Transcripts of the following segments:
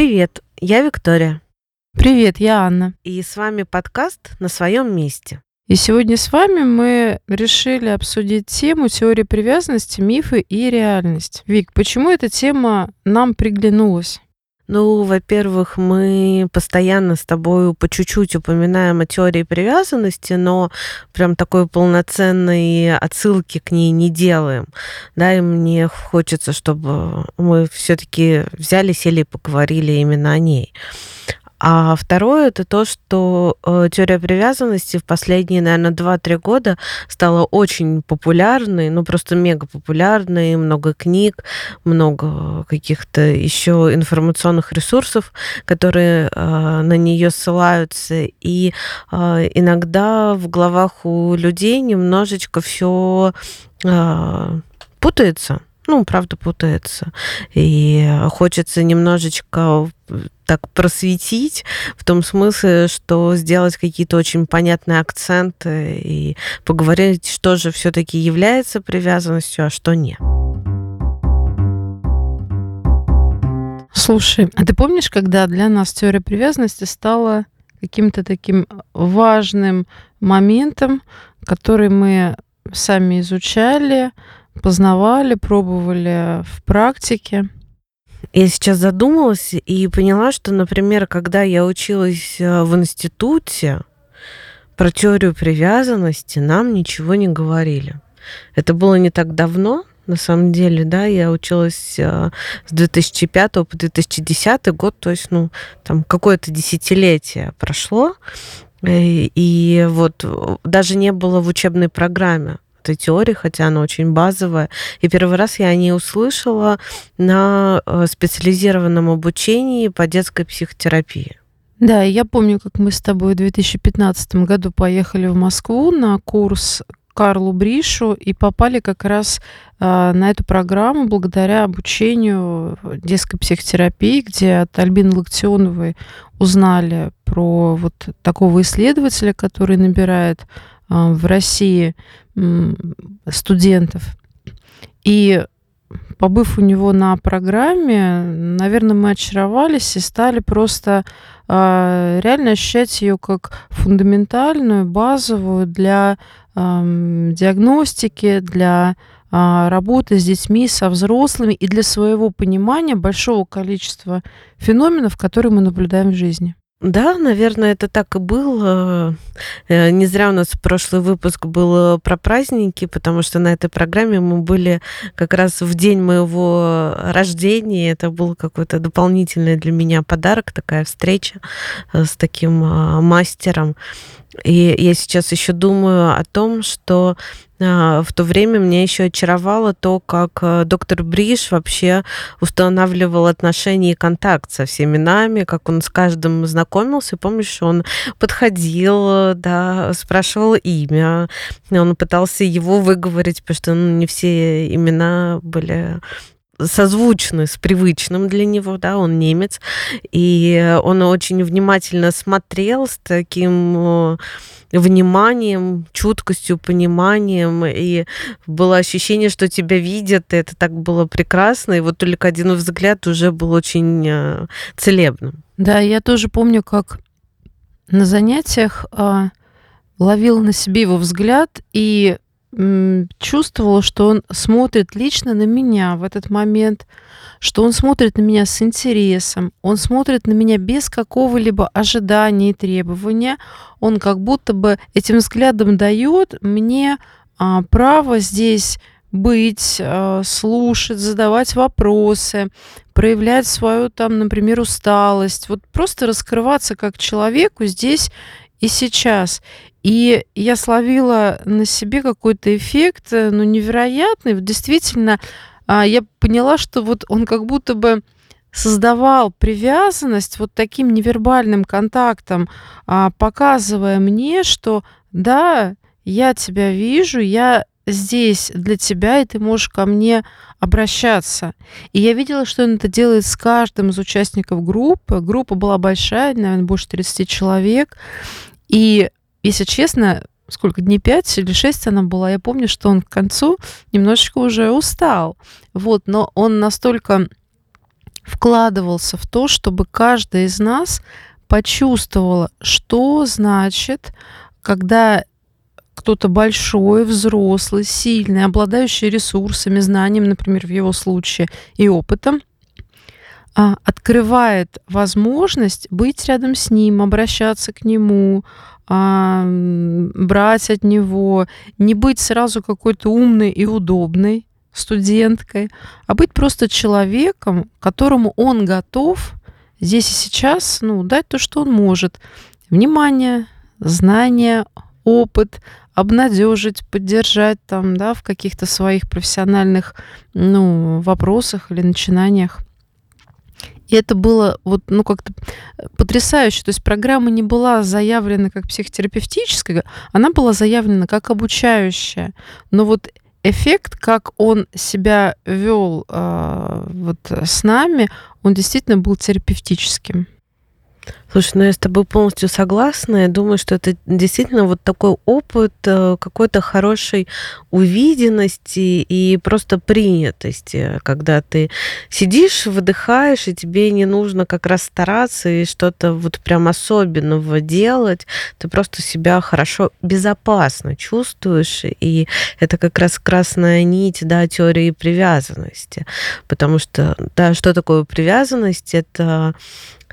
Привет, я Виктория. Привет, я Анна. И с вами подкаст «На своем месте». И сегодня с вами мы решили обсудить тему теории привязанности, мифы и реальность. Вик, почему эта тема нам приглянулась? Ну, во-первых, мы постоянно с тобой по чуть-чуть упоминаем о теории привязанности, но прям такой полноценной отсылки к ней не делаем. Да, и мне хочется, чтобы мы все-таки взяли, сели и поговорили именно о ней. А второе это то, что э, теория привязанности в последние, наверное, 2-3 года стала очень популярной, ну просто мега популярной, много книг, много каких-то еще информационных ресурсов, которые э, на нее ссылаются. И э, иногда в головах у людей немножечко все путается ну, правда, путается. И хочется немножечко так просветить в том смысле, что сделать какие-то очень понятные акценты и поговорить, что же все-таки является привязанностью, а что нет. Слушай, а ты помнишь, когда для нас теория привязанности стала каким-то таким важным моментом, который мы сами изучали, познавали, пробовали в практике? Я сейчас задумалась и поняла, что, например, когда я училась э, в институте, про теорию привязанности нам ничего не говорили. Это было не так давно, на самом деле, да, я училась э, с 2005 по 2010 год, то есть, ну, там какое-то десятилетие прошло, э, и вот даже не было в учебной программе этой теории, хотя она очень базовая. И первый раз я о ней услышала на э, специализированном обучении по детской психотерапии. Да, я помню, как мы с тобой в 2015 году поехали в Москву на курс Карлу Бришу и попали как раз э, на эту программу благодаря обучению детской психотерапии, где от Альбины Локтионовой узнали про вот такого исследователя, который набирает э, в России студентов. И побыв у него на программе, наверное, мы очаровались и стали просто э, реально ощущать ее как фундаментальную, базовую для э, диагностики, для э, работы с детьми, со взрослыми и для своего понимания большого количества феноменов, которые мы наблюдаем в жизни. Да, наверное, это так и было. Э, не зря у нас прошлый выпуск был про праздники, потому что на этой программе мы были как раз в день моего рождения. Это был какой-то дополнительный для меня подарок, такая встреча э, с таким а, мастером. И я сейчас еще думаю о том, что в то время меня еще очаровало то, как э, доктор Бриш вообще устанавливал отношения и контакт со всеми нами, как он с каждым знакомился. Помнишь, он подходил, да, спрашивал имя, он пытался его выговорить, потому что ну, не все имена были созвучны с привычным для него, да, он немец, и он очень внимательно смотрел с таким э, вниманием, чуткостью, пониманием, и было ощущение, что тебя видят, и это так было прекрасно, и вот только один взгляд уже был очень э, целебным. Да, я тоже помню, как на занятиях э, ловил на себе его взгляд и чувствовала, что он смотрит лично на меня в этот момент, что он смотрит на меня с интересом, он смотрит на меня без какого-либо ожидания и требования, он как будто бы этим взглядом дает мне а, право здесь быть, а, слушать, задавать вопросы, проявлять свою там, например, усталость, вот просто раскрываться как человеку здесь и сейчас. И я словила на себе какой-то эффект, э, ну, невероятный. Действительно, а, я поняла, что вот он как будто бы создавал привязанность вот таким невербальным контактом, а, показывая мне, что да, я тебя вижу, я здесь для тебя, и ты можешь ко мне обращаться. И я видела, что он это делает с каждым из участников группы. Группа была большая, наверное, больше 30 человек. И если честно, сколько дней, пять или шесть она была, я помню, что он к концу немножечко уже устал. Вот, но он настолько вкладывался в то, чтобы каждая из нас почувствовала, что значит, когда кто-то большой, взрослый, сильный, обладающий ресурсами, знаниями, например, в его случае, и опытом, а, открывает возможность быть рядом с ним, обращаться к нему, брать от него, не быть сразу какой-то умной и удобной студенткой, а быть просто человеком, которому он готов здесь и сейчас ну, дать то, что он может. Внимание, знания, опыт, обнадежить, поддержать там, да, в каких-то своих профессиональных ну, вопросах или начинаниях. И это было вот, ну, как-то потрясающе. То есть программа не была заявлена как психотерапевтическая, она была заявлена как обучающая. Но вот эффект, как он себя вел э, вот с нами, он действительно был терапевтическим. Слушай, ну я с тобой полностью согласна. Я думаю, что это действительно вот такой опыт э, какой-то хорошей увиденности и просто принятости, когда ты сидишь, выдыхаешь, и тебе не нужно как раз стараться и что-то вот прям особенного делать. Ты просто себя хорошо, безопасно чувствуешь, и это как раз красная нить, да, теории привязанности. Потому что, да, что такое привязанность? Это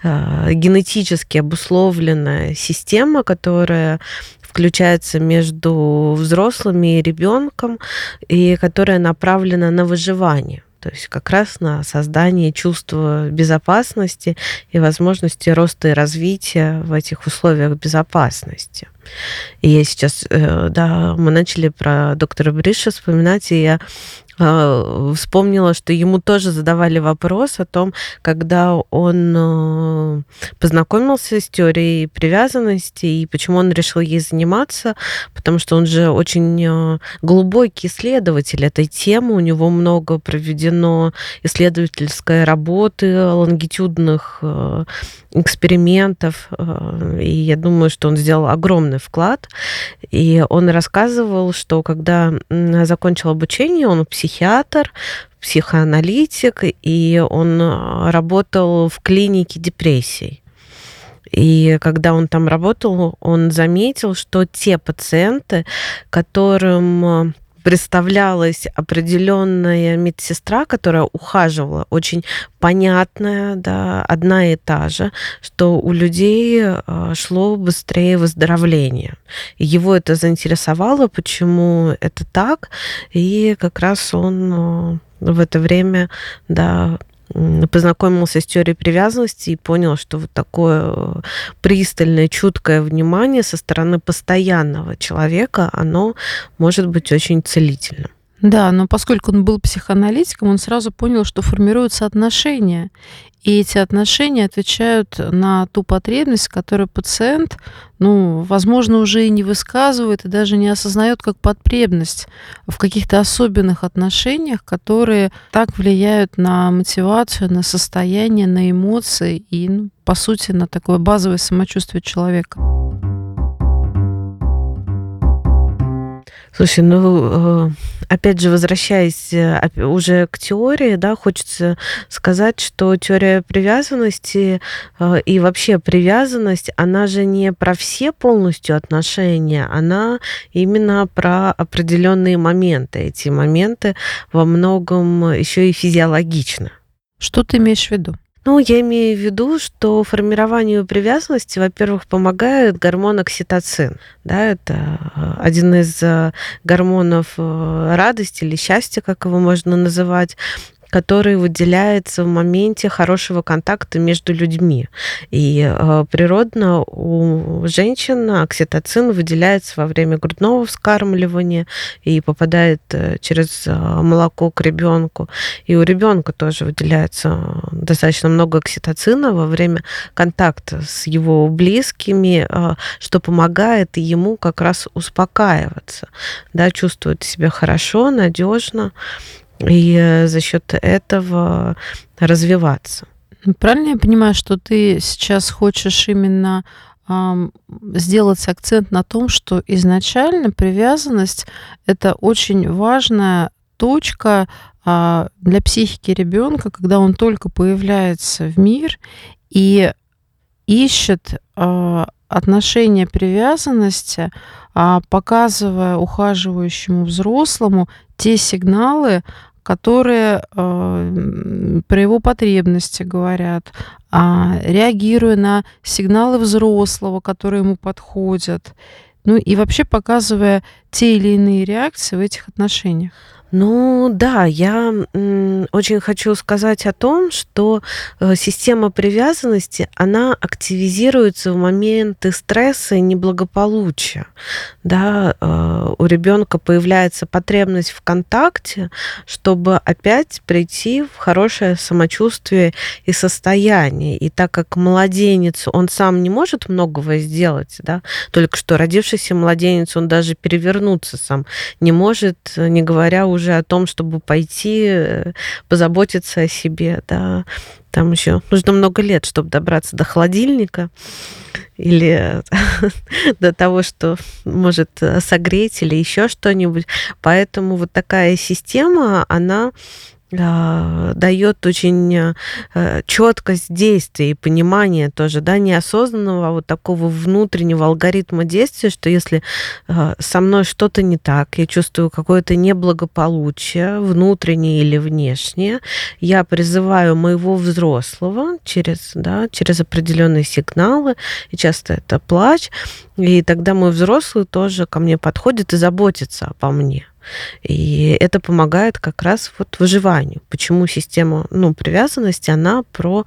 генетически обусловленная система, которая включается между взрослыми и ребенком, и которая направлена на выживание. То есть как раз на создание чувства безопасности и возможности роста и развития в этих условиях безопасности. И я сейчас, э, да, мы начали про доктора Бриша вспоминать, и я а, вспомнила, что ему тоже задавали вопрос о том, когда он э, познакомился с теорией привязанности и почему он решил ей заниматься, потому что он же очень э, глубокий исследователь этой темы, у него много проведено исследовательской работы, лонгитюдных э, экспериментов, и я думаю, что он сделал огромный вклад. И он рассказывал, что когда закончил обучение, он психиатр, психоаналитик, и он а, работал в клинике депрессий. И когда он там работал, он заметил, что те пациенты, которым а, представлялась определенная медсестра, которая ухаживала, очень понятная, да, одна и та же, что у людей а, шло быстрее выздоровление. Его это заинтересовало, почему это так, и как раз он а, в это время, да, познакомился с теорией привязанности и понял, что вот такое э, пристальное, чуткое внимание со стороны постоянного человека, оно может быть очень целительным. Да, но поскольку он был психоаналитиком, он сразу понял, что формируются отношения. И эти отношения отвечают на ту потребность, которую пациент, ну, возможно, уже и не высказывает, и даже не осознает как потребность в каких-то особенных отношениях, которые так влияют на мотивацию, на состояние, на эмоции и, ну, по сути, на такое базовое самочувствие человека. Слушай, ну, э, опять же, возвращаясь э, уже к теории, да, хочется сказать, что теория привязанности э, и вообще привязанность, она же не про все полностью отношения, она именно про определенные моменты. Эти моменты во многом еще и физиологичны. Что ты имеешь в виду? Ну, я имею в виду, что формированию привязанности, во-первых, помогает гормон окситоцин. Да, это э, один из э, гормонов э, радости или счастья, как его можно называть который выделяется в моменте хорошего контакта между людьми. И э, природно у женщин окситоцин выделяется во время грудного вскармливания и попадает э, через э, молоко к ребенку. И у ребенка тоже выделяется достаточно много окситоцина во время контакта с его близкими, что помогает ему как раз успокаиваться, да, чувствовать себя хорошо, надежно и э, за счет этого развиваться. Правильно я понимаю, что ты сейчас хочешь именно э, сделать акцент на том, что изначально привязанность это очень важная точка а, для психики ребенка, когда он только появляется в мир и ищет а, отношения привязанности, а, показывая ухаживающему взрослому те сигналы, которые э, про его потребности говорят, э, реагируя на сигналы взрослого, которые ему подходят, ну и вообще показывая те или иные реакции в этих отношениях. Ну да, я очень хочу сказать о том, что э, система привязанности, она активизируется в моменты стресса и неблагополучия. Да, э, у ребенка появляется потребность в контакте, чтобы опять прийти в хорошее самочувствие и состояние. И так как младенец, он сам не может многого сделать, да, только что родившийся младенец, он даже перевернуться сам не может, не говоря уже уже о том, чтобы пойти э, позаботиться о себе, да, там еще нужно много лет, чтобы добраться до холодильника или до того, что может э, согреть или еще что-нибудь. Поэтому вот такая система, она дает очень э, четкость действия и понимание тоже, да, неосознанного а вот такого внутреннего алгоритма действия, что если а, со мной что-то не так, я чувствую какое-то неблагополучие, внутреннее или внешнее, я призываю моего взрослого через, да, через определенные сигналы, и часто это плач, и тогда мой взрослый тоже ко мне подходит и заботится обо мне. И это помогает как раз вот выживанию. Почему система ну, привязанности, она про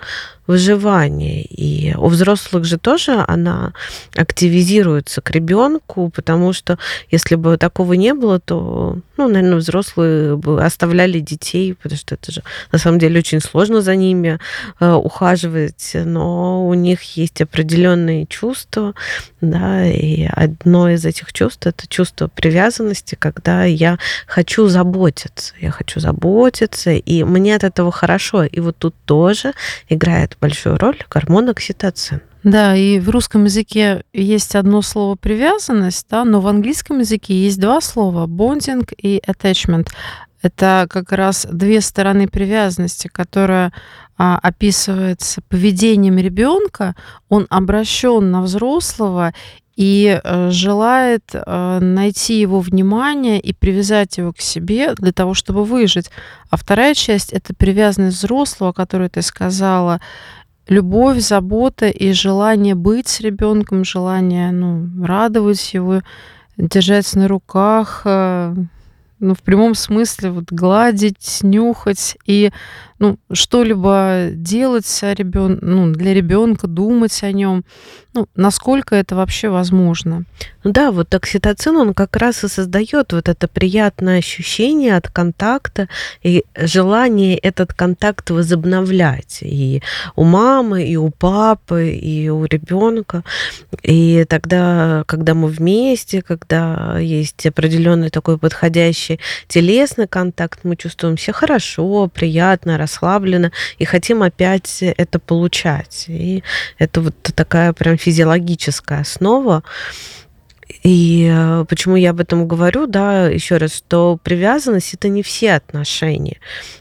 выживание. И у взрослых же тоже она активизируется к ребенку, потому что если бы такого не было, то, ну, наверное, взрослые бы оставляли детей, потому что это же на самом деле очень сложно за ними э, ухаживать, но у них есть определенные чувства, да, и одно из этих чувств это чувство привязанности, когда я хочу заботиться, я хочу заботиться, и мне от этого хорошо. И вот тут тоже играет большую роль гормон окситоцин. Да, и в русском языке есть одно слово привязанность, да, но в английском языке есть два слова bonding и attachment. Это как раз две стороны привязанности, которая описывается поведением ребенка. Он обращен на взрослого и э, желает э, найти его внимание и привязать его к себе для того, чтобы выжить. А вторая часть это привязанность взрослого, которую ты сказала, любовь, забота и желание быть с ребенком, желание ну, радовать его, держать на руках, э, ну, в прямом смысле вот гладить, нюхать и ну, что-либо делать ребен... ну, для ребенка, думать о нем. Ну, насколько это вообще возможно? Ну да, вот окситоцин, он как раз и создает вот это приятное ощущение от контакта и желание этот контакт возобновлять и у мамы, и у папы, и у ребенка. И тогда, когда мы вместе, когда есть определенный такой подходящий телесный контакт, мы чувствуем себя хорошо, приятно, расслабленно и хотим опять это получать. И это вот такая прям физиологическая основа. И э, почему я об этом говорю, да, еще раз, что привязанность это не все отношения.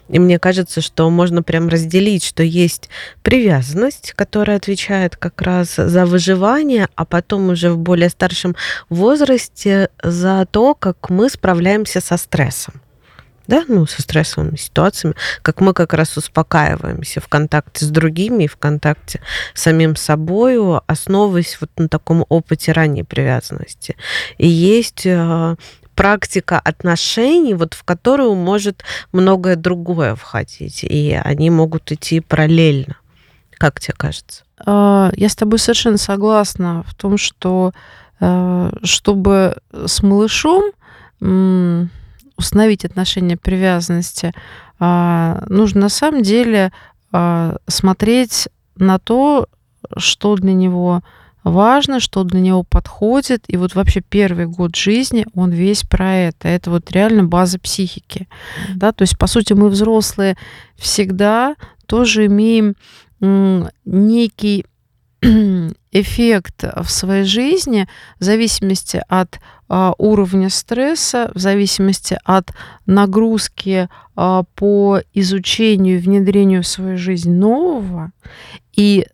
И мне кажется, что можно прям разделить, что есть привязанность, которая отвечает как раз за выживание, а потом уже в более старшем возрасте за то, как мы справляемся со стрессом да, ну, со стрессовыми ситуациями, как мы как раз успокаиваемся в контакте с другими, в контакте с самим собой, основываясь вот на таком опыте ранней привязанности. И есть э, практика отношений, вот в которую может многое другое входить, и они могут идти параллельно. Как тебе кажется? А, я с тобой совершенно согласна в том, что э, чтобы с малышом установить отношения привязанности, а, нужно на самом деле а, смотреть на то, что для него важно, что для него подходит. И вот вообще первый год жизни, он весь про это. Это вот реально база психики. Да? То есть, по сути, мы взрослые всегда тоже имеем некий эффект в своей жизни в зависимости от а, уровня стресса, в зависимости от нагрузки а, по изучению и внедрению в свою жизнь нового и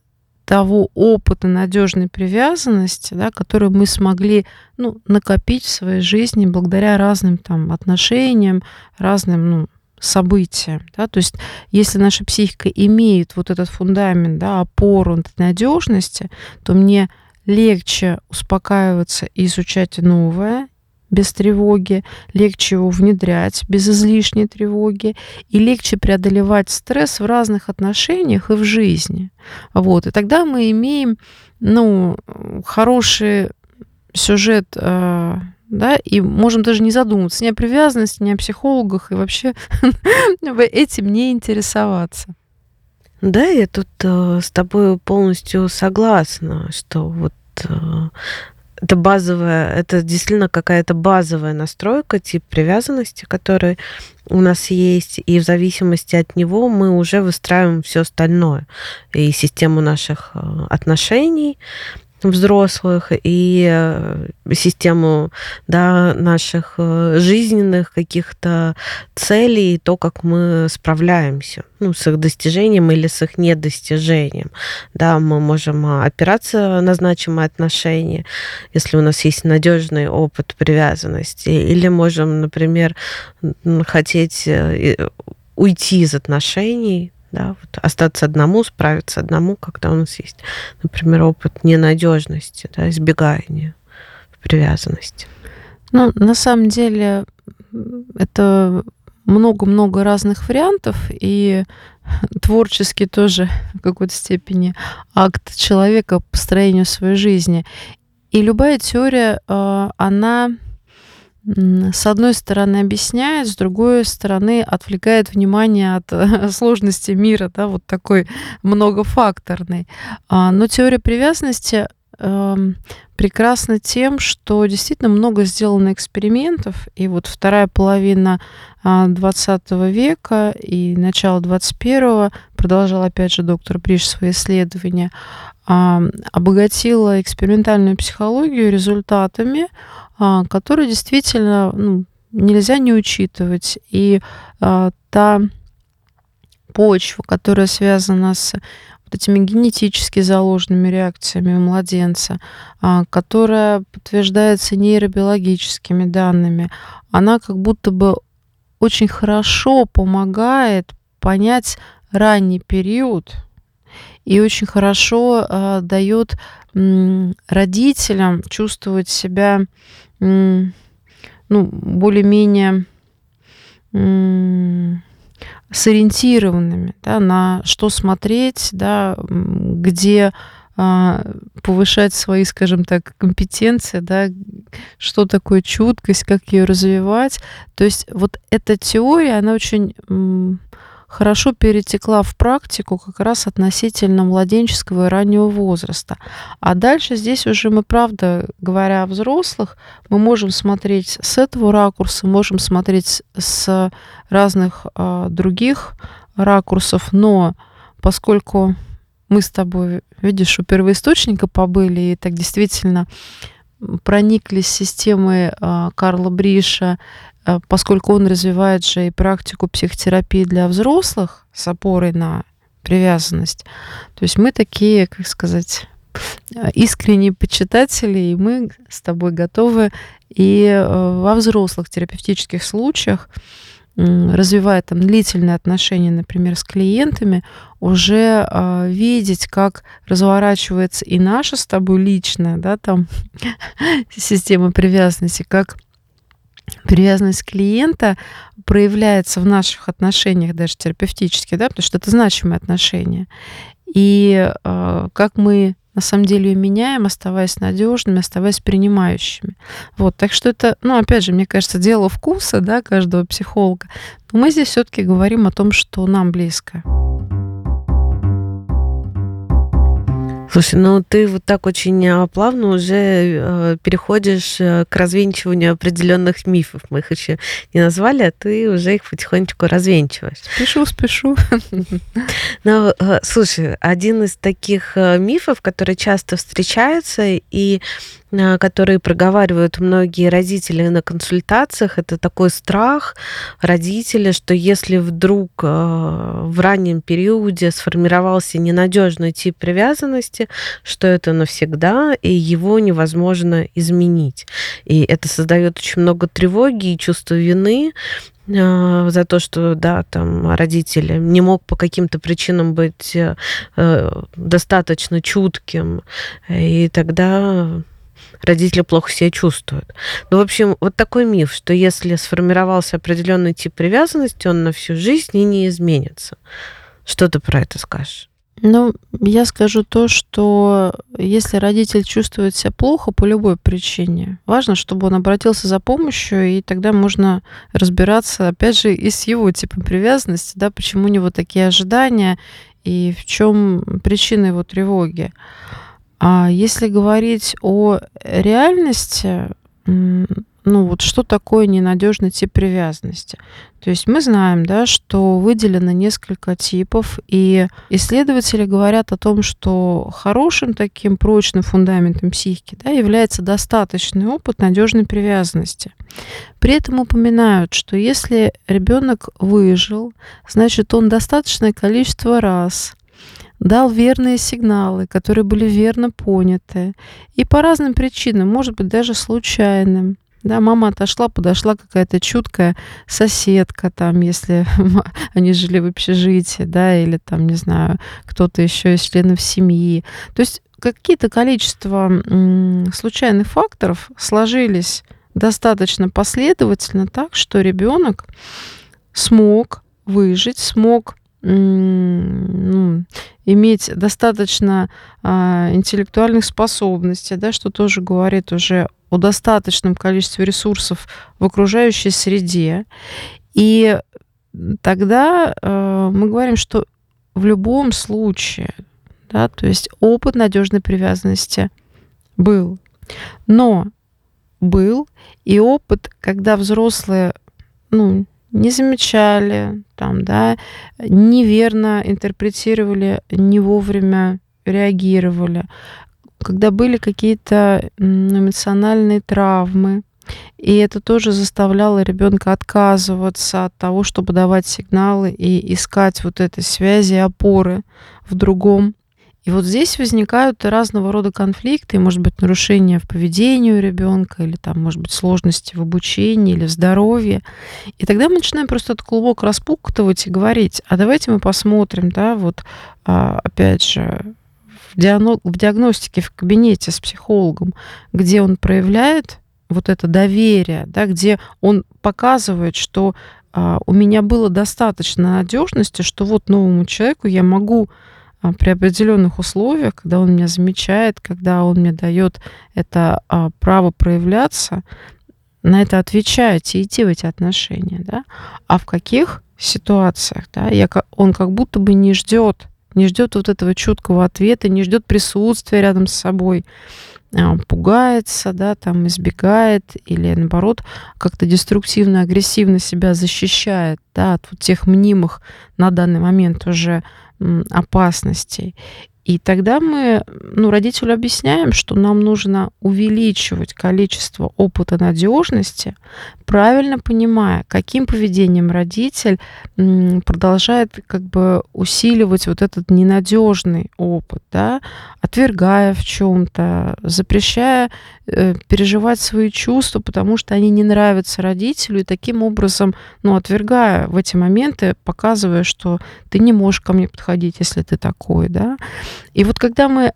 того опыта надежной привязанности, да, который мы смогли ну, накопить в своей жизни благодаря разным там отношениям, разным ну, события. Да? То есть если наша психика имеет вот этот фундамент, да, опору надежности, то мне легче успокаиваться и изучать новое без тревоги, легче его внедрять без излишней тревоги и легче преодолевать стресс в разных отношениях и в жизни. Вот. И тогда мы имеем ну, хороший сюжет э, да, и можем даже не задумываться ни о привязанности, ни о психологах, и вообще этим не интересоваться. Да, я тут э, с тобой полностью согласна, что вот э, это базовая, это действительно какая-то базовая настройка, тип привязанности, который у нас есть, и в зависимости от него мы уже выстраиваем все остальное, и систему наших э, отношений, взрослых и э, систему да, наших э, жизненных каких-то целей, то, как мы справляемся ну, с их достижением или с их недостижением. Да, мы можем опираться на значимые отношения, если у нас есть надежный опыт привязанности, или можем, например, хотеть э, уйти из отношений, да, вот остаться одному, справиться одному, когда у нас есть, например, опыт ненадежности, да, избегания привязанности. Ну, на самом деле, это много-много разных вариантов, и творческий тоже в какой-то степени акт человека по построению своей жизни. И любая теория, а, она с одной стороны объясняет, с другой стороны отвлекает внимание от сложности мира, да, вот такой многофакторный. А, но теория привязанности прекрасна тем, что действительно много сделано экспериментов, и вот вторая половина 20 а, века и начало 21 продолжал опять же доктор Бриш свои исследования, обогатила экспериментальную психологию результатами, а, которые действительно ну, нельзя не учитывать. И а, та почва, которая связана с вот этими генетически заложенными реакциями у младенца, а, которая подтверждается нейробиологическими данными, она как будто бы очень хорошо помогает понять ранний период и очень хорошо э, дает родителям чувствовать себя ну, более-менее сориентированными да, на что смотреть, да, где а, повышать свои, скажем так, компетенции, да, что такое чуткость, как ее развивать. То есть вот эта теория, она очень хорошо перетекла в практику как раз относительно младенческого и раннего возраста. А дальше здесь уже мы, правда, говоря о взрослых, мы можем смотреть с этого ракурса, можем смотреть с разных э, других ракурсов, но поскольку мы с тобой, видишь, у первоисточника побыли, и так действительно прониклись системой э, Карла Бриша поскольку он развивает же и практику психотерапии для взрослых с опорой на привязанность. То есть мы такие, как сказать, э, искренние почитатели, и мы с тобой готовы и э, во взрослых терапевтических случаях, развивая там длительные отношения, например, с клиентами, уже видеть, как разворачивается и наша с тобой личная, да, там система привязанности, как привязанность клиента проявляется в наших отношениях даже терапевтически, да, потому что это значимые отношения. И э, как мы на самом деле ее меняем, оставаясь надежными, оставаясь принимающими. Вот, так что это, ну, опять же, мне кажется, дело вкуса, да, каждого психолога. Но мы здесь все-таки говорим о том, что нам близко. Слушай, ну ты вот так очень а, плавно уже э, переходишь э, к развенчиванию определенных мифов. Мы их еще не назвали, а ты уже их потихонечку развенчиваешь. Спешу, спешу. Ну, э, слушай, один из таких э, мифов, который часто встречается и а, которые проговаривают многие родители на консультациях, это такой страх родителя, что если вдруг а, в раннем периоде сформировался ненадежный тип привязанности, что это навсегда, и его невозможно изменить. И это создает очень много тревоги и чувства вины, а, за то, что, да, там родитель не мог по каким-то причинам быть э, достаточно чутким, и тогда родители плохо себя чувствуют. Ну, в общем, вот такой миф, что если сформировался определенный тип привязанности, он на всю жизнь и не изменится. Что ты про это скажешь? Ну, я скажу то, что если родитель чувствует себя плохо по любой причине, важно, чтобы он обратился за помощью, и тогда можно разбираться, опять же, и с его типом привязанности, да, почему у него такие ожидания и в чем причина его тревоги. А если говорить о реальности, ну вот что такое ненадежный тип привязанности? То есть мы знаем, да, что выделено несколько типов, и исследователи говорят о том, что хорошим таким прочным фундаментом психики да, является достаточный опыт надежной привязанности. При этом упоминают, что если ребенок выжил, значит он достаточное количество раз дал верные сигналы, которые были верно поняты. И по разным причинам, может быть, даже случайным. Да, мама отошла, подошла какая-то чуткая соседка, там, если они жили в общежитии, да, или там, не знаю, кто-то еще из членов семьи. То есть какие-то количество случайных факторов сложились достаточно последовательно так, что ребенок смог выжить, смог ну, иметь достаточно а, интеллектуальных способностей, да, что тоже говорит уже о достаточном количестве ресурсов в окружающей среде. И тогда э, мы говорим, что в любом случае, да, то есть опыт надежной привязанности был. Но был и опыт, когда взрослые ну, не замечали, там, да, неверно интерпретировали, не вовремя реагировали, когда были какие-то эмоциональные травмы, и это тоже заставляло ребенка отказываться от того, чтобы давать сигналы и искать вот этой связи, опоры в другом. И вот здесь возникают разного рода конфликты, может быть, нарушения в поведении у ребенка, или там, может быть, сложности в обучении или в здоровье. И тогда мы начинаем просто этот клубок распуктывать и говорить, а давайте мы посмотрим, да, вот а, опять же, в, диагностике в кабинете с психологом, где он проявляет вот это доверие, да, где он показывает, что а, у меня было достаточно надежности, что вот новому человеку я могу а, при определенных условиях, когда он меня замечает, когда он мне дает это а, право проявляться, на это отвечать и идти в эти отношения, да? А в каких ситуациях, да, я, он как будто бы не ждет, не ждет вот этого чуткого ответа, не ждет присутствия рядом с собой, а, пугается, да, там избегает или наоборот как-то деструктивно, агрессивно себя защищает, да, от вот тех мнимых на данный момент уже опасностей. И тогда мы ну, родителю объясняем, что нам нужно увеличивать количество опыта надежности, правильно понимая, каким поведением родитель продолжает как бы усиливать вот этот ненадежный опыт, да, отвергая в чем-то, запрещая э, переживать свои чувства, потому что они не нравятся родителю, и таким образом, ну, отвергая в эти моменты, показывая, что ты не можешь ко мне подходить, если ты такой, да. И вот когда мы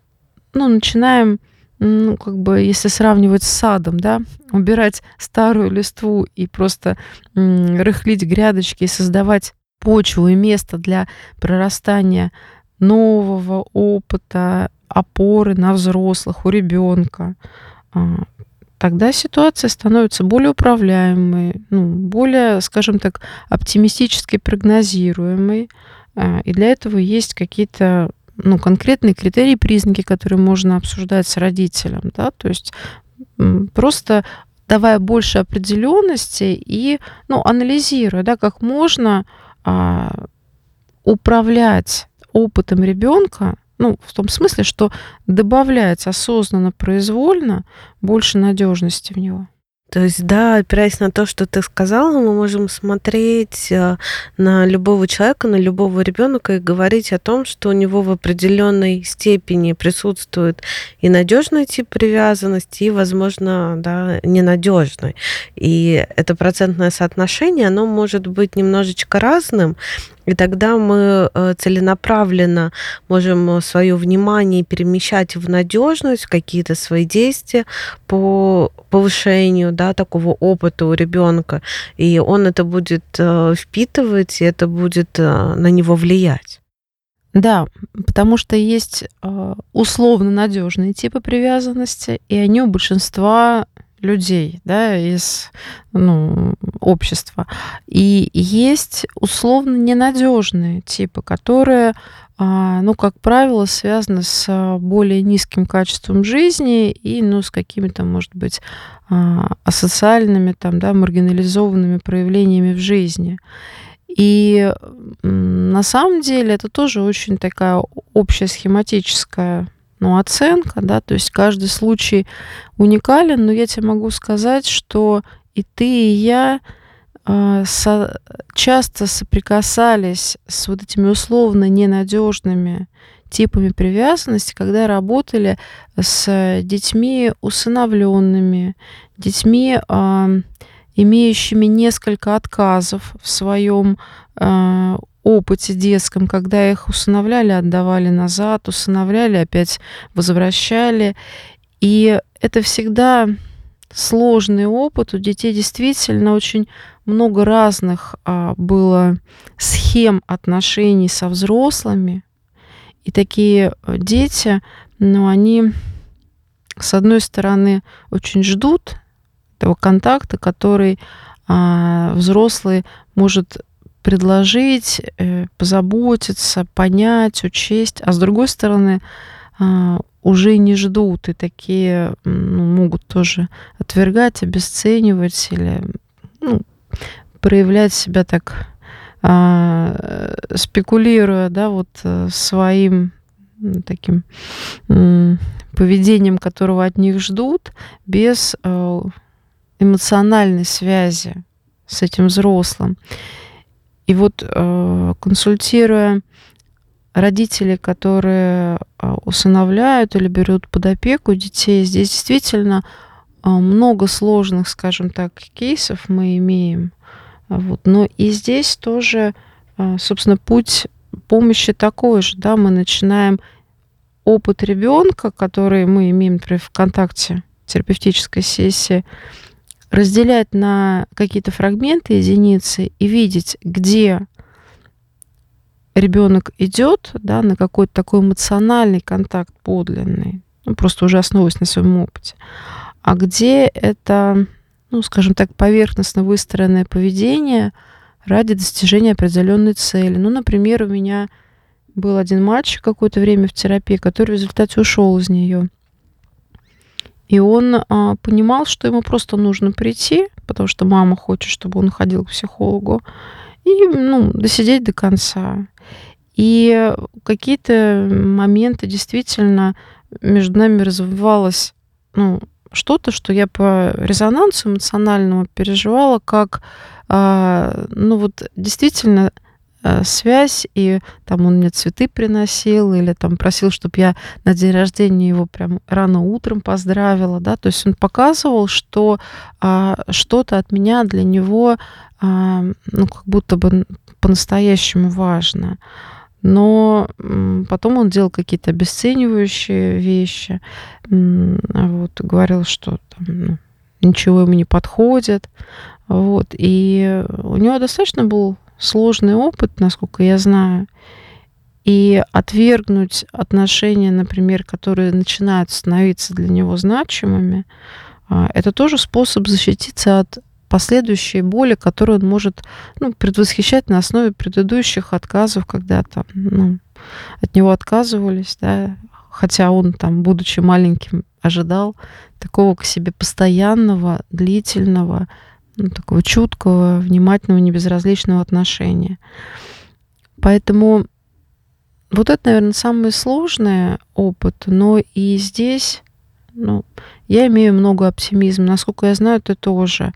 ну, начинаем ну, как бы, если сравнивать с садом, да, убирать старую листву и просто рыхлить грядочки и создавать почву и место для прорастания нового опыта, опоры на взрослых, у ребенка, а, тогда ситуация становится более управляемой, ну, более, скажем так, оптимистически прогнозируемой. А, и для этого есть какие-то ну, конкретные критерии, признаки, которые можно обсуждать с родителем, да, то есть просто давая больше определенности и, ну, анализируя, да, как можно а, управлять опытом ребенка, ну, в том смысле, что добавлять осознанно, произвольно больше надежности в него. То есть, да, опираясь на то, что ты сказала, мы можем смотреть э, на любого человека, на любого ребенка и говорить о том, что у него в определенной степени присутствует и надежный тип привязанности, и, возможно, да, ненадежный. И это процентное соотношение, оно может быть немножечко разным, и тогда мы э, целенаправленно можем свое внимание перемещать в надежность, какие-то свои действия по повышению да, такого опыта у ребенка. И он это будет э, впитывать, и это будет э, на него влиять. Да, потому что есть условно надежные типы привязанности, и они у большинства людей, да, из ну, общества. И есть условно ненадежные типы, которые, а, ну, как правило, связаны с более низким качеством жизни и, ну, с какими-то, может быть, а, асоциальными, там, да, маргинализованными проявлениями в жизни. И на самом деле это тоже очень такая общая схематическая ну, оценка, да, то есть каждый случай уникален, но я тебе могу сказать, что и ты, и я э, со, часто соприкасались с вот этими условно ненадежными типами привязанности, когда работали с детьми усыновленными, детьми, э, имеющими несколько отказов в своем э, опыте детском, когда их усыновляли, отдавали назад, усыновляли, опять возвращали. И это всегда сложный опыт. У детей действительно очень много разных а, было схем отношений со взрослыми. И такие э, дети, ну, они, с одной стороны, очень ждут этого контакта, который а, взрослый может предложить, э, позаботиться, понять, учесть, а с другой стороны а, уже не ждут и такие ну, могут тоже отвергать, обесценивать или ну, проявлять себя так а, спекулируя, да, вот э, своим таким поведением, которого от них ждут, без э, эмоциональной связи с этим взрослым. И вот э, консультируя родителей, которые э, усыновляют или берут под опеку детей, здесь действительно э, много сложных, скажем так, кейсов мы имеем. Вот. Но и здесь тоже, собственно, путь помощи такой же. Да? Мы начинаем опыт ребенка, который мы имеем, например, в контакте терапевтической сессии, разделять на какие-то фрагменты, единицы и видеть, где ребенок идет, да, на какой-то такой эмоциональный контакт подлинный, ну, просто уже основываясь на своем опыте, а где это, ну, скажем так, поверхностно выстроенное поведение ради достижения определенной цели. Ну, например, у меня был один мальчик какое-то время в терапии, который в результате ушел из нее. И он а, понимал, что ему просто нужно прийти, потому что мама хочет, чтобы он ходил к психологу, и ну, досидеть до конца. И какие-то моменты действительно между нами развивалось ну, что-то, что я по резонансу эмоциональному переживала, как а, ну вот действительно связь, и там он мне цветы приносил, или там просил, чтобы я на день рождения его прям рано утром поздравила, да, то есть он показывал, что а, что-то от меня для него, а, ну, как будто бы по-настоящему важно. Но потом он делал какие-то обесценивающие вещи, вот, говорил, что там, ну, ничего ему не подходит, вот, и у него достаточно был сложный опыт, насколько я знаю, и отвергнуть отношения, например, которые начинают становиться для него значимыми, а, это тоже способ защититься от последующей боли, которую он может ну, предвосхищать на основе предыдущих отказов, когда там, ну, от него отказывались, да, хотя он там, будучи маленьким, ожидал такого к себе постоянного, длительного, ну, такого чуткого, внимательного, небезразличного отношения. Поэтому вот это, наверное, самый сложный опыт, но и здесь, ну, я имею много оптимизма. Насколько я знаю, ты тоже.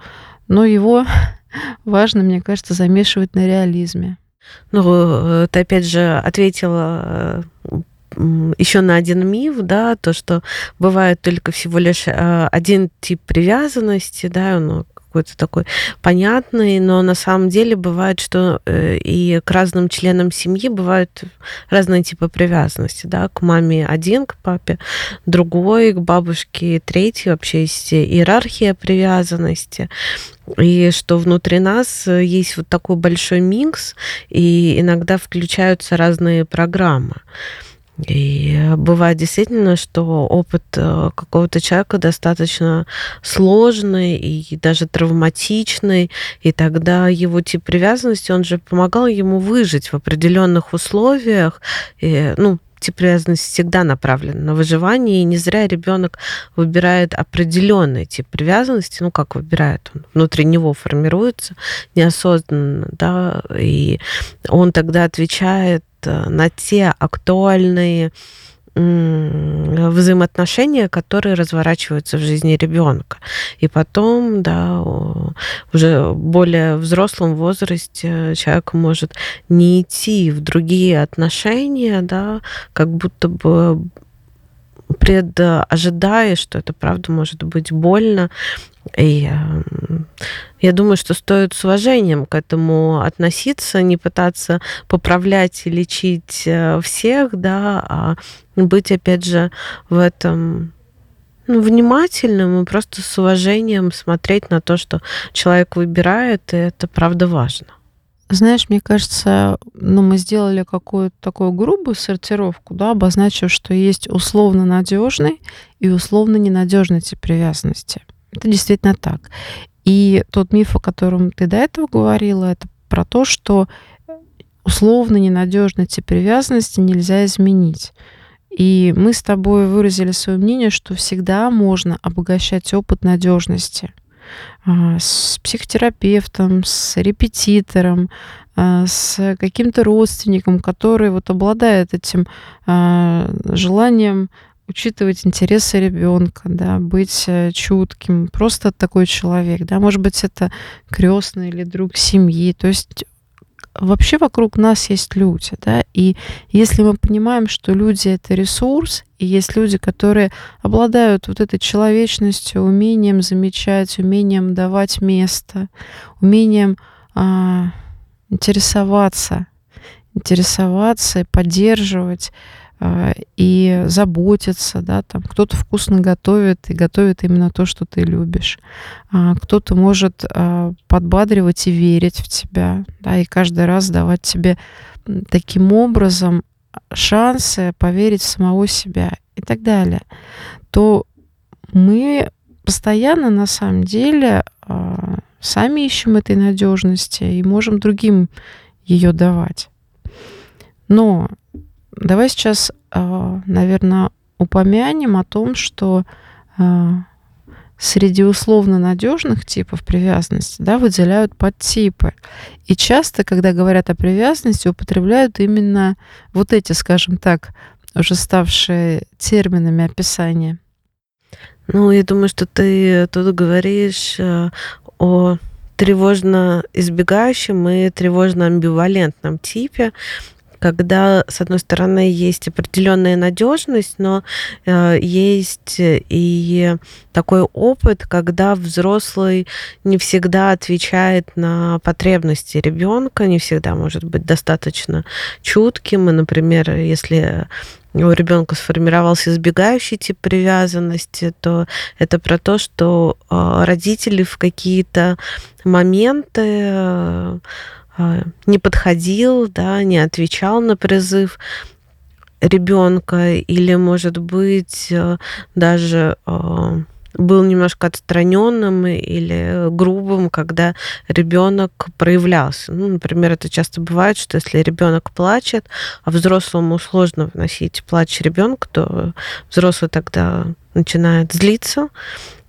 Но его важно, мне кажется, замешивать на реализме. Ну, э, ты опять же ответила э, еще на один миф, да, то, что бывает только всего лишь э, один тип привязанности, да, ну, какой-то такой понятный, но на самом деле бывает, что э, и к разным членам семьи бывают разные типы привязанности, да, к маме один, к папе другой, к бабушке третий, вообще есть иерархия привязанности, и что внутри нас есть вот такой большой микс, и иногда включаются разные программы. И бывает действительно, что опыт э, какого-то человека достаточно сложный и даже травматичный, и тогда его тип привязанности, он же помогал ему выжить в определенных условиях, и, ну, тип привязанности всегда направлен на выживание, и не зря ребенок выбирает определенный тип привязанности, ну как выбирает, он внутри него формируется неосознанно, да, и он тогда отвечает Э, на те актуальные взаимоотношения, которые разворачиваются в жизни ребенка. И потом, да, уже более взрослом возрасте человек может не идти в другие отношения, да, как будто бы предожидая, что это правда может быть больно, и я думаю, что стоит с уважением к этому относиться, не пытаться поправлять и лечить э, всех, да, а быть, опять же, в этом ну, внимательным и просто с уважением смотреть на то, что человек выбирает, и это правда важно. Знаешь, мне кажется, ну, мы сделали какую-то такую грубую сортировку, да, обозначив, что есть условно надежный и условно ненадежный тип привязанности. Это действительно так. И тот миф, о котором ты до этого говорила, это про то, что условно ненадежный тип привязанности нельзя изменить. И мы с тобой выразили свое мнение, что всегда можно обогащать опыт надежности а, с психотерапевтом, с репетитором, а, с каким-то родственником, который вот обладает этим а, желанием учитывать интересы ребенка, да, быть э, чутким, просто такой человек, да, может быть, это крестный или друг семьи, то есть вообще вокруг нас есть люди, да, и если мы понимаем, что люди это ресурс, и есть люди, которые обладают вот этой человечностью, умением замечать, умением давать место, умением а, интересоваться, интересоваться и поддерживать, и заботиться, да, там кто-то вкусно готовит и готовит именно то, что ты любишь. А, кто-то может а, подбадривать и верить в тебя, да, и каждый раз давать тебе таким образом шансы поверить в самого себя и так далее, то мы постоянно на самом деле сами ищем этой надежности и можем другим ее давать. Но Давай сейчас, а, наверное, упомянем о том, что а, среди условно надежных типов привязанности да, выделяют подтипы. И часто, когда говорят о привязанности, употребляют именно вот эти, скажем так, уже ставшие терминами описания. Ну, я думаю, что ты тут говоришь э, о тревожно избегающем и тревожно амбивалентном типе когда, с одной стороны, есть определенная надежность, но э, есть и такой опыт, когда взрослый не всегда отвечает на потребности ребенка, не всегда может быть достаточно чутким. И, например, если у ребенка сформировался избегающий тип привязанности, то это про то, что э, родители в какие-то моменты э, не подходил, да, не отвечал на призыв ребенка, или, может быть, э, даже э, был немножко отстраненным или грубым, когда ребенок проявлялся. Ну, например, это часто бывает, что если ребенок плачет, а взрослому сложно вносить плач ребенка, то взрослый тогда начинает злиться, а,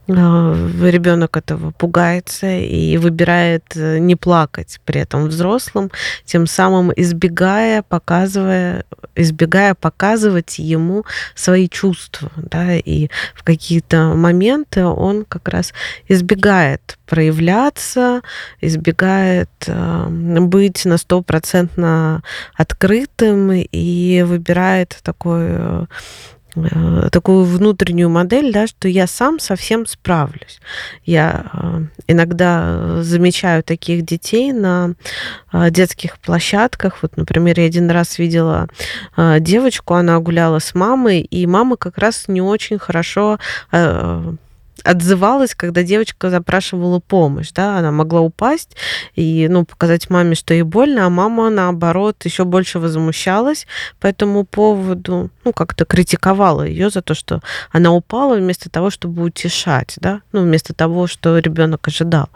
ребенок этого пугается и выбирает э, не плакать при этом взрослым, тем самым избегая, показывая, избегая показывать ему свои чувства, да, и в какие-то моменты он как раз избегает проявляться, избегает э, быть на стопроцентно открытым и выбирает такой э, Э, такую внутреннюю модель, да, что я сам совсем справлюсь. Я э, иногда замечаю таких детей на э, детских площадках. Вот, например, я один раз видела девочку, она гуляла с мамой, и мама как раз не очень хорошо отзывалась, когда девочка запрашивала помощь, да, она могла упасть и, ну, показать маме, что ей больно, а мама, наоборот, еще больше возмущалась по этому поводу, ну, как-то критиковала ее за то, что она упала вместо того, чтобы утешать, да, ну, вместо того, что ребенок ожидал.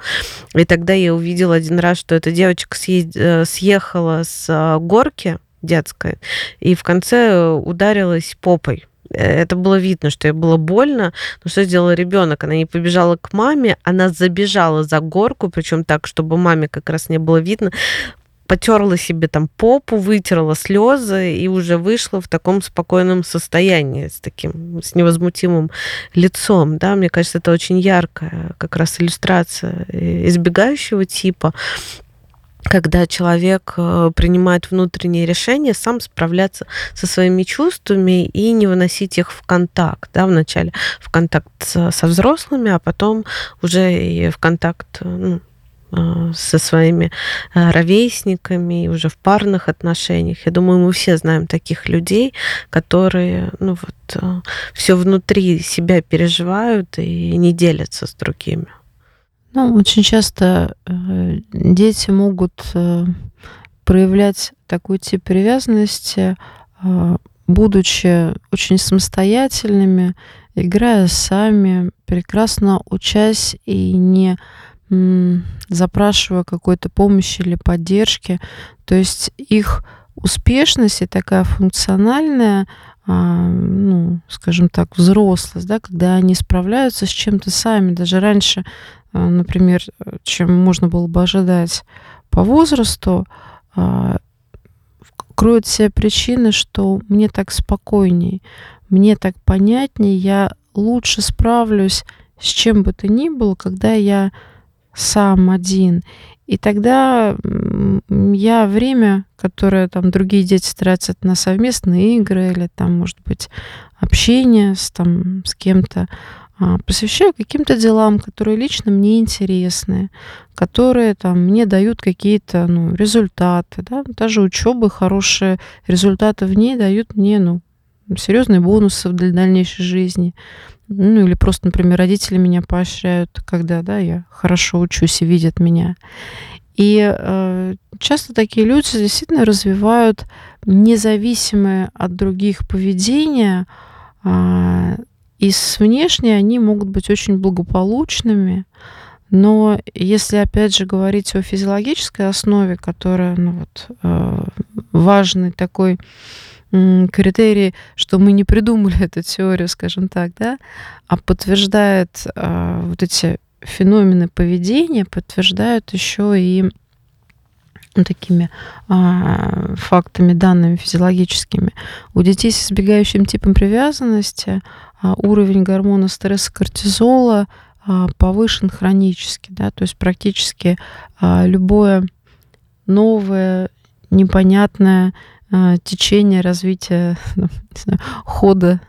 И тогда я увидела один раз, что эта девочка э, съехала с э, горки детской и в конце ударилась попой это было видно, что ей было больно. Но что сделала ребенок? Она не побежала к маме, она забежала за горку, причем так, чтобы маме как раз не было видно, потерла себе там попу, вытерла слезы и уже вышла в таком спокойном состоянии, с таким, с невозмутимым лицом, да, мне кажется, это очень яркая как раз иллюстрация избегающего типа, когда человек э, принимает внутренние решения, сам справляться со своими чувствами и не выносить их в контакт, да, вначале в контакт со взрослыми, а потом уже и в контакт ну, э, со своими э, ровесниками, уже в парных отношениях. Я думаю, мы все знаем таких людей, которые ну, вот, все внутри себя переживают и не делятся с другими. Ну, очень часто э, дети могут э, проявлять такой тип привязанности, э, будучи очень самостоятельными, играя сами, прекрасно учась и не запрашивая какой-то помощи или поддержки. То есть их успешность и такая функциональная, а, ну, скажем так, взрослость, да, когда они справляются с чем-то сами. Даже раньше например, чем можно было бы ожидать по возрасту, а, кроют все причины, что мне так спокойней, мне так понятнее, я лучше справлюсь с чем бы то ни было, когда я сам один. И тогда я время, которое там другие дети тратят на совместные игры или там, может быть, общение с, там, с кем-то, посвящаю каким-то делам, которые лично мне интересны, которые там мне дают какие-то ну, результаты. Да? Даже учебы, хорошие результаты в ней дают мне ну, серьезные бонусы для дальнейшей жизни. Ну или просто, например, родители меня поощряют, когда да, я хорошо учусь и видят меня. И э, часто такие люди действительно развивают независимое от других поведение, э, и с внешне они могут быть очень благополучными, но если опять же говорить о физиологической основе, которая ну, вот, э, важный такой критерий, что мы не придумали эту теорию, скажем так, да, а подтверждает э, вот эти феномены поведения, подтверждают еще и ну, такими а, фактами, данными физиологическими. У детей с избегающим типом привязанности а, уровень гормона стресса кортизола а, повышен хронически, да, то есть практически а, любое новое, непонятное течение развития хода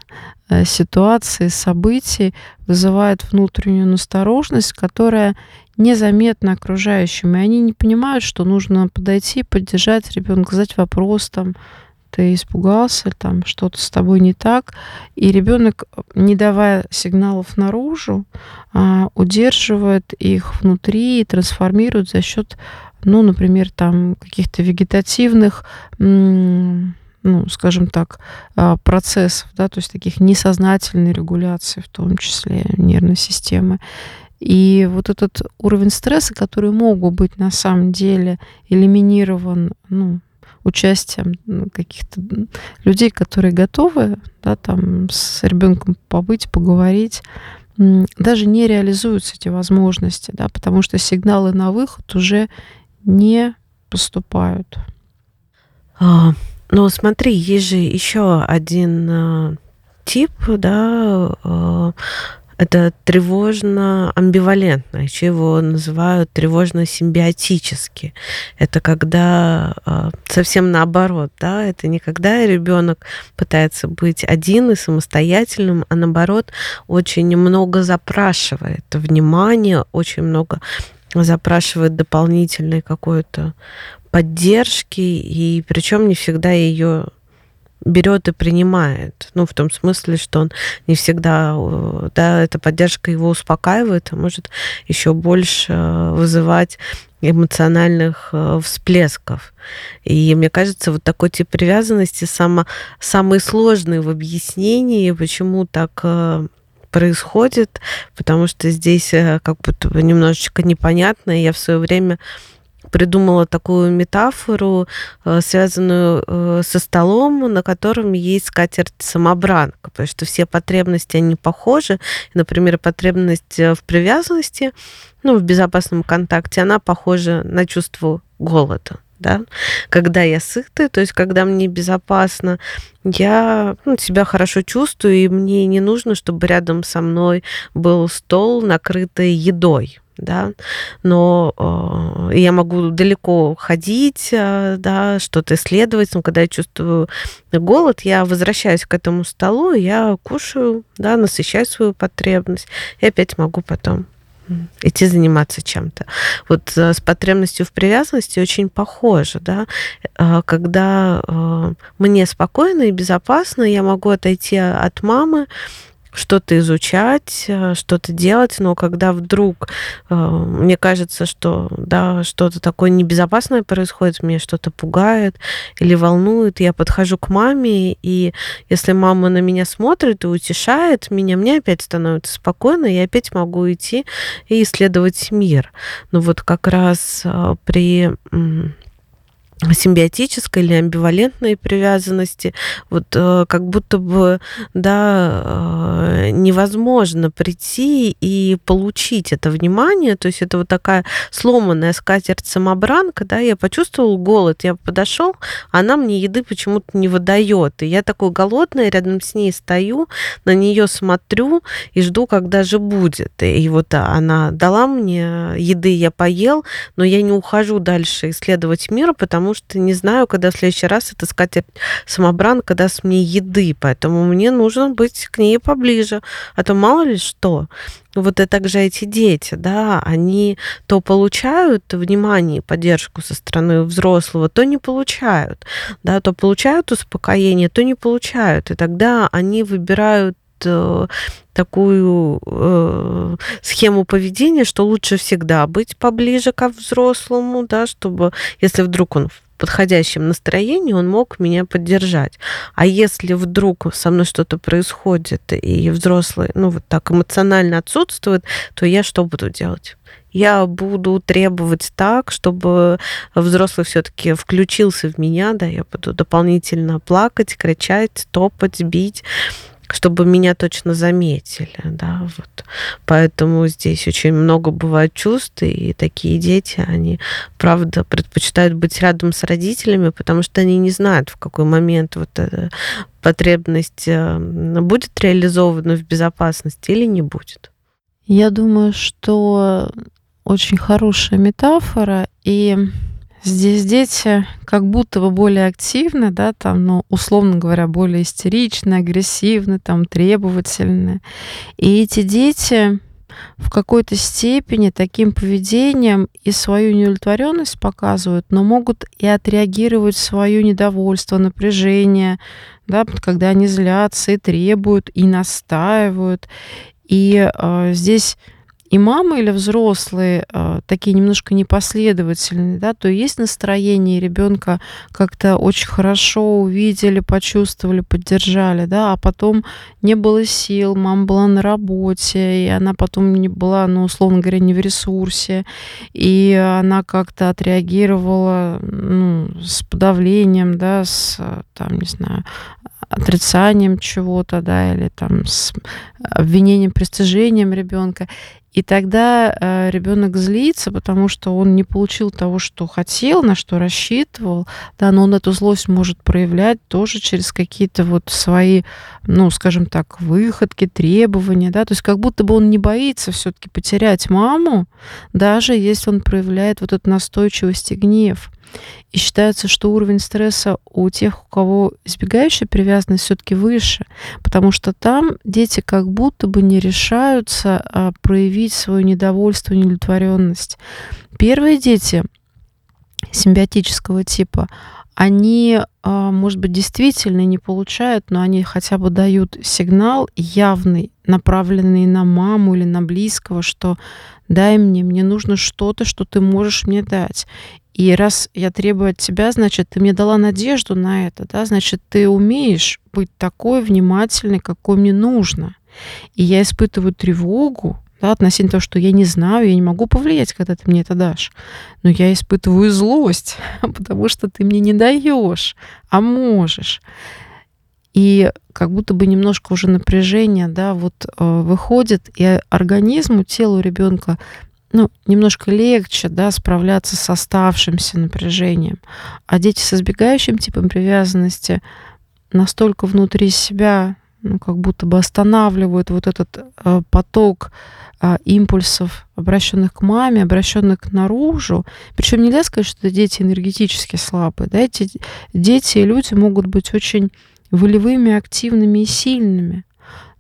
ситуации, событий вызывает внутреннюю настороженность, которая незаметна окружающим. И они не понимают, что нужно подойти, поддержать ребенка, задать вопрос там, ты испугался, там что-то с тобой не так, и ребенок, не давая сигналов наружу, а, удерживает их внутри и трансформирует за счет, ну, например, там каких-то вегетативных ну, скажем так, а, процессов, да, то есть таких несознательной регуляции, в том числе нервной системы. И вот этот уровень стресса, который мог бы быть на самом деле элиминирован, ну, участием ну, каких-то людей, которые готовы, да, там с ребенком побыть, поговорить, даже не реализуются эти возможности, да, потому что сигналы на выход уже не поступают. А, ну, смотри, есть же еще один а, тип, да, а, это тревожно-амбивалентно, еще его называют тревожно-симбиотически. Это когда э, совсем наоборот, да, это не когда ребенок пытается быть один и самостоятельным, а наоборот очень много запрашивает внимания, очень много запрашивает дополнительной какой-то поддержки, и причем не всегда ее берет и принимает. Ну, в том смысле, что он не всегда, э, да, эта поддержка его успокаивает, а может еще больше э, вызывать эмоциональных э, всплесков. И мне кажется, вот такой тип привязанности само, самый сложный в объяснении, почему так происходит, потому что здесь как будто бы немножечко непонятно. И я в свое время придумала такую метафору, э, связанную э, со столом, на котором есть скатерть-самобранка, потому что все потребности, они похожи. Например, потребность э, в привязанности, ну, в безопасном контакте, она похожа на чувство голода да, когда я сытая, то есть когда мне безопасно, я ну, себя хорошо чувствую, и мне не нужно, чтобы рядом со мной был стол, накрытый едой да, но э, я могу далеко ходить, э, да, что-то исследовать, но когда я чувствую голод, я возвращаюсь к этому столу, я кушаю, да, насыщаю свою потребность, и опять могу потом идти заниматься чем-то. Вот э, с потребностью в привязанности очень похоже, да, э, когда э, мне спокойно и безопасно, я могу отойти от мамы, что-то изучать, э, что-то делать, но когда вдруг э, мне кажется, что да, что-то такое небезопасное происходит, мне что-то пугает или волнует, я подхожу к маме, и если мама на меня смотрит и утешает меня, мне опять становится спокойно, я опять могу идти и исследовать мир. Но вот как раз э, при симбиотической или амбивалентной привязанности, вот э, как будто бы, да, э, невозможно прийти и получить это внимание, то есть это вот такая сломанная скатерть-самобранка, да, я почувствовал голод, я подошел, она мне еды почему-то не выдает, и я такой голодная, рядом с ней стою, на нее смотрю и жду, когда же будет, и вот она дала мне еды, я поел, но я не ухожу дальше исследовать мир, потому потому что не знаю, когда в следующий раз эта скатерть самобранка даст мне еды, поэтому мне нужно быть к ней поближе, а то мало ли что. Вот и также эти дети, да, они то получают внимание и поддержку со стороны взрослого, то не получают, да, то получают успокоение, то не получают, и тогда они выбирают такую э, схему поведения, что лучше всегда быть поближе к взрослому, да, чтобы, если вдруг он в подходящем настроении, он мог меня поддержать. А если вдруг со мной что-то происходит, и взрослый, ну, вот так эмоционально отсутствует, то я что буду делать? я буду требовать так, чтобы взрослый все-таки включился в меня, да, я буду дополнительно плакать, кричать, топать, бить чтобы меня точно заметили, да, вот. Поэтому здесь очень много бывает чувств, и такие дети, они, правда, предпочитают быть рядом с родителями, потому что они не знают, в какой момент вот эта потребность э, будет реализована в безопасности или не будет. Я думаю, что очень хорошая метафора, и Здесь дети как будто бы более активны, да, там, ну, условно говоря, более истеричны, агрессивны, там, требовательны. И эти дети в какой-то степени таким поведением и свою неудовлетворенность показывают, но могут и отреагировать свое недовольство, напряжение, да, когда они злятся и требуют, и настаивают. И э, здесь и мама или взрослые э, такие немножко непоследовательные, да, то есть настроение ребенка как-то очень хорошо увидели, почувствовали, поддержали, да, а потом не было сил, мама была на работе, и она потом не была, ну, условно говоря, не в ресурсе, и она как-то отреагировала ну, с подавлением, да, с, там, не знаю, отрицанием чего-то, да, или там с обвинением, пристыжением ребенка. И тогда э, ребенок злится, потому что он не получил того, что хотел, на что рассчитывал, да, но он эту злость может проявлять тоже через какие-то вот свои, ну, скажем так, выходки, требования, да, то есть как будто бы он не боится все-таки потерять маму, даже если он проявляет вот эту настойчивость и гнев. И считается, что уровень стресса у тех, у кого избегающая привязанность, все-таки выше, потому что там дети как будто бы не решаются а, проявить свое недовольство, неудовлетворенность. Первые дети симбиотического типа, они, а, может быть, действительно не получают, но они хотя бы дают сигнал явный, направленный на маму или на близкого, что дай мне, мне нужно что-то, что ты можешь мне дать. И раз я требую от тебя, значит, ты мне дала надежду на это, да, значит, ты умеешь быть такой внимательной, какой мне нужно. И я испытываю тревогу, да, относительно того, что я не знаю, я не могу повлиять, когда ты мне это дашь. Но я испытываю злость, потому что ты мне не даешь, а можешь. И как будто бы немножко уже напряжение, да, вот э, выходит, и организму, телу ребенка ну, немножко легче, да, справляться с оставшимся напряжением. А дети с избегающим типом привязанности настолько внутри себя, ну, как будто бы останавливают вот этот э, поток э, импульсов, обращенных к маме, обращенных наружу. Причем нельзя сказать, что дети энергетически слабые. Да? Эти дети и люди могут быть очень волевыми, активными и сильными.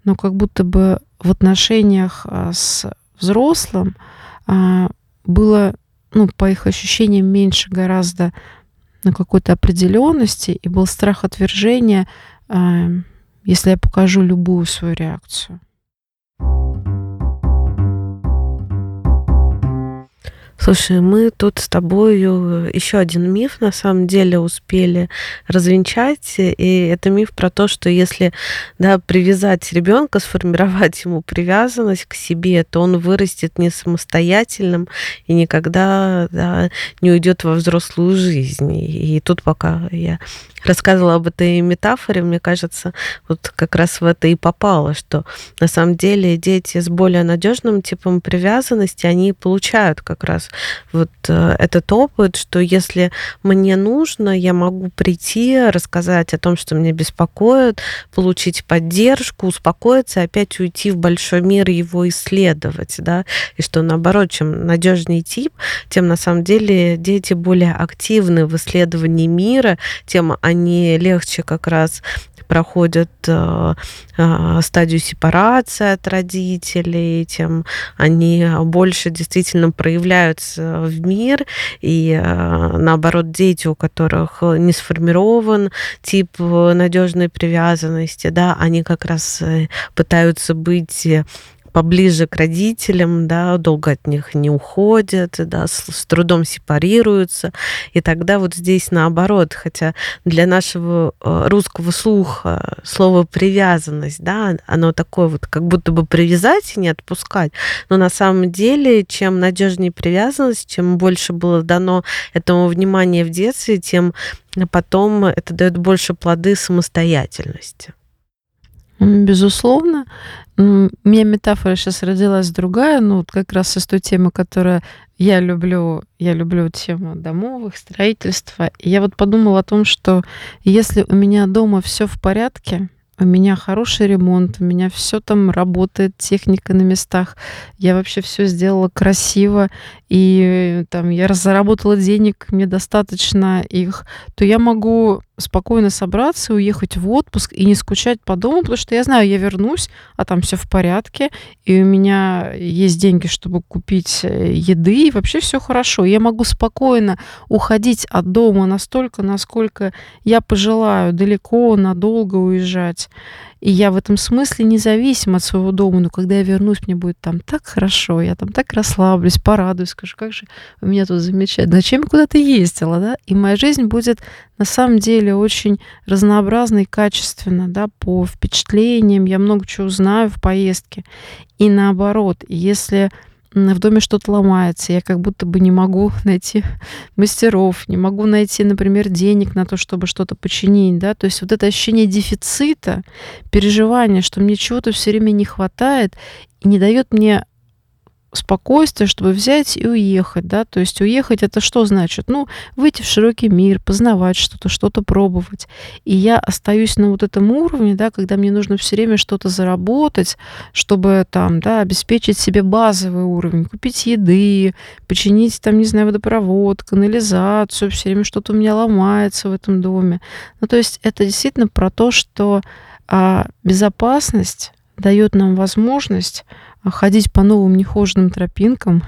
Но как будто бы в отношениях э, с взрослым было, ну, по их ощущениям, меньше гораздо на какой-то определенности, и был страх отвержения, а, если я покажу любую свою реакцию. Слушай, мы тут с тобою еще один миф на самом деле успели развенчать, и это миф про то, что если да, привязать ребенка, сформировать ему привязанность к себе, то он вырастет не самостоятельным и никогда да, не уйдет во взрослую жизнь. И тут пока я рассказывала об этой метафоре, мне кажется, вот как раз в это и попало, что на самом деле дети с более надежным типом привязанности, они получают как раз вот э, этот опыт, что если мне нужно, я могу прийти, рассказать о том, что меня беспокоит, получить поддержку, успокоиться, опять уйти в большой мир его исследовать, да, и что наоборот, чем надежнее тип, тем на самом деле дети более активны в исследовании мира, тем они легче как раз проходят э, э, стадию сепарации от родителей, тем они больше действительно проявляются в мир, и э, наоборот, дети, у которых не сформирован тип надежной привязанности, да, они как раз пытаются быть поближе к родителям, да, долго от них не уходят, да, с, с трудом сепарируются. И тогда вот здесь наоборот, хотя для нашего э, русского слуха слово привязанность, да, оно такое вот, как будто бы привязать и не отпускать, но на самом деле, чем надежнее привязанность, чем больше было дано этому внимания в детстве, тем потом это дает больше плоды самостоятельности. Безусловно. У меня метафора сейчас родилась другая, ну, вот как раз из той темы, которая я люблю. Я люблю тему домовых, строительства. И я вот подумала о том, что если у меня дома все в порядке, у меня хороший ремонт, у меня все там работает, техника на местах, я вообще все сделала красиво, и там я заработала денег, мне достаточно их, то я могу спокойно собраться, уехать в отпуск и не скучать по дому, потому что я знаю, я вернусь, а там все в порядке, и у меня есть деньги, чтобы купить э, еды, и вообще все хорошо. Я могу спокойно уходить от дома настолько, насколько я пожелаю, далеко, надолго уезжать. И я в этом смысле независим от своего дома, но когда я вернусь, мне будет там так хорошо, я там так расслаблюсь, порадуюсь, скажу, как же у меня тут замечательно, зачем я куда-то ездила, да? И моя жизнь будет на самом деле очень разнообразна и качественна, да, по впечатлениям, я много чего узнаю в поездке. И наоборот, если в доме что-то ломается, я как будто бы не могу найти мастеров, не могу найти, например, денег на то, чтобы что-то починить, да, то есть вот это ощущение дефицита, переживание, что мне чего-то все время не хватает и не дает мне спокойствие, чтобы взять и уехать, да, то есть уехать это что значит? Ну, выйти в широкий мир, познавать что-то, что-то пробовать. И я остаюсь на вот этом уровне, да, когда мне нужно все время что-то заработать, чтобы там, да, обеспечить себе базовый уровень, купить еды, починить там, не знаю, водопровод, канализацию, все время что-то у меня ломается в этом доме. Ну, то есть это действительно про то, что а, безопасность дает нам возможность ходить по новым нехоженным тропинкам,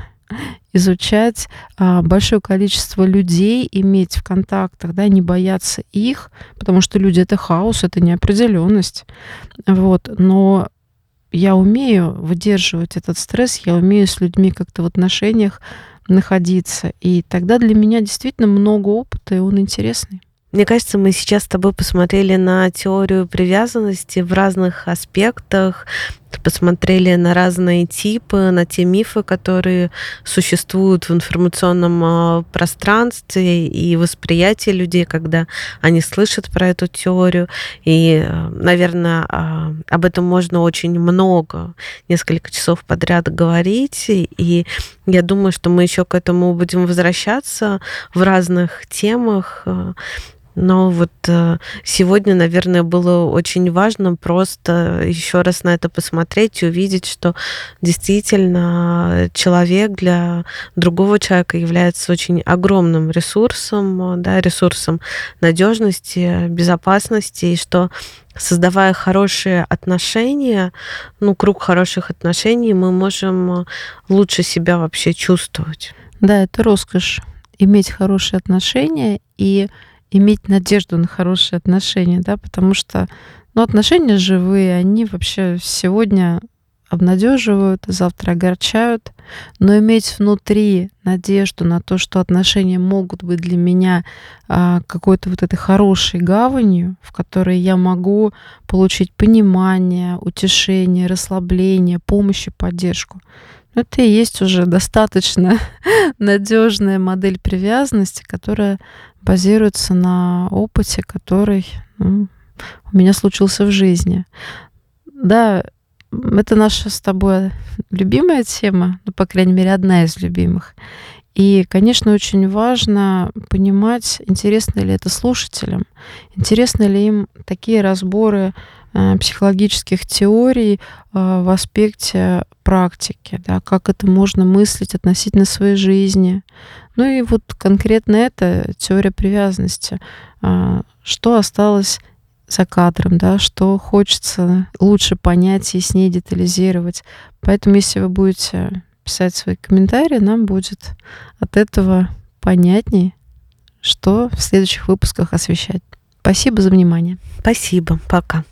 изучать а, большое количество людей, иметь в контактах, да, не бояться их, потому что люди это хаос, это неопределенность. Вот. Но я умею выдерживать этот стресс, я умею с людьми как-то в отношениях находиться. И тогда для меня действительно много опыта, и он интересный. Мне кажется, мы сейчас с тобой посмотрели на теорию привязанности в разных аспектах, посмотрели на разные типы, на те мифы, которые существуют в информационном а, пространстве и восприятии людей, когда они слышат про эту теорию. И, а, наверное, а, об этом можно очень много, несколько часов подряд говорить. И я думаю, что мы еще к этому будем возвращаться в разных темах. Но вот э, сегодня, наверное, было очень важно просто еще раз на это посмотреть и увидеть, что действительно человек для другого человека является очень огромным ресурсом, да, ресурсом надежности, безопасности, и что создавая хорошие отношения, ну, круг хороших отношений, мы можем лучше себя вообще чувствовать. Да, это роскошь иметь хорошие отношения и иметь надежду на хорошие отношения, да, потому что ну, отношения живые, они вообще сегодня обнадеживают, завтра огорчают, но иметь внутри надежду на то, что отношения могут быть для меня а, какой-то вот этой хорошей гаванью, в которой я могу получить понимание, утешение, расслабление, помощь и поддержку. Это и есть уже достаточно надежная модель привязанности, которая базируется на опыте, который ну, у меня случился в жизни. Да, это наша с тобой любимая тема, ну, по крайней мере, одна из любимых. И, конечно, очень важно понимать, интересно ли это слушателям, интересны ли им такие разборы психологических теорий э, в аспекте практики, да, как это можно мыслить относительно своей жизни. Ну и вот конкретно это теория привязанности. Э, что осталось за кадром, да, что хочется лучше понять, яснее детализировать. Поэтому, если вы будете писать свои комментарии, нам будет от этого понятнее, что в следующих выпусках освещать. Спасибо за внимание. Спасибо. Пока.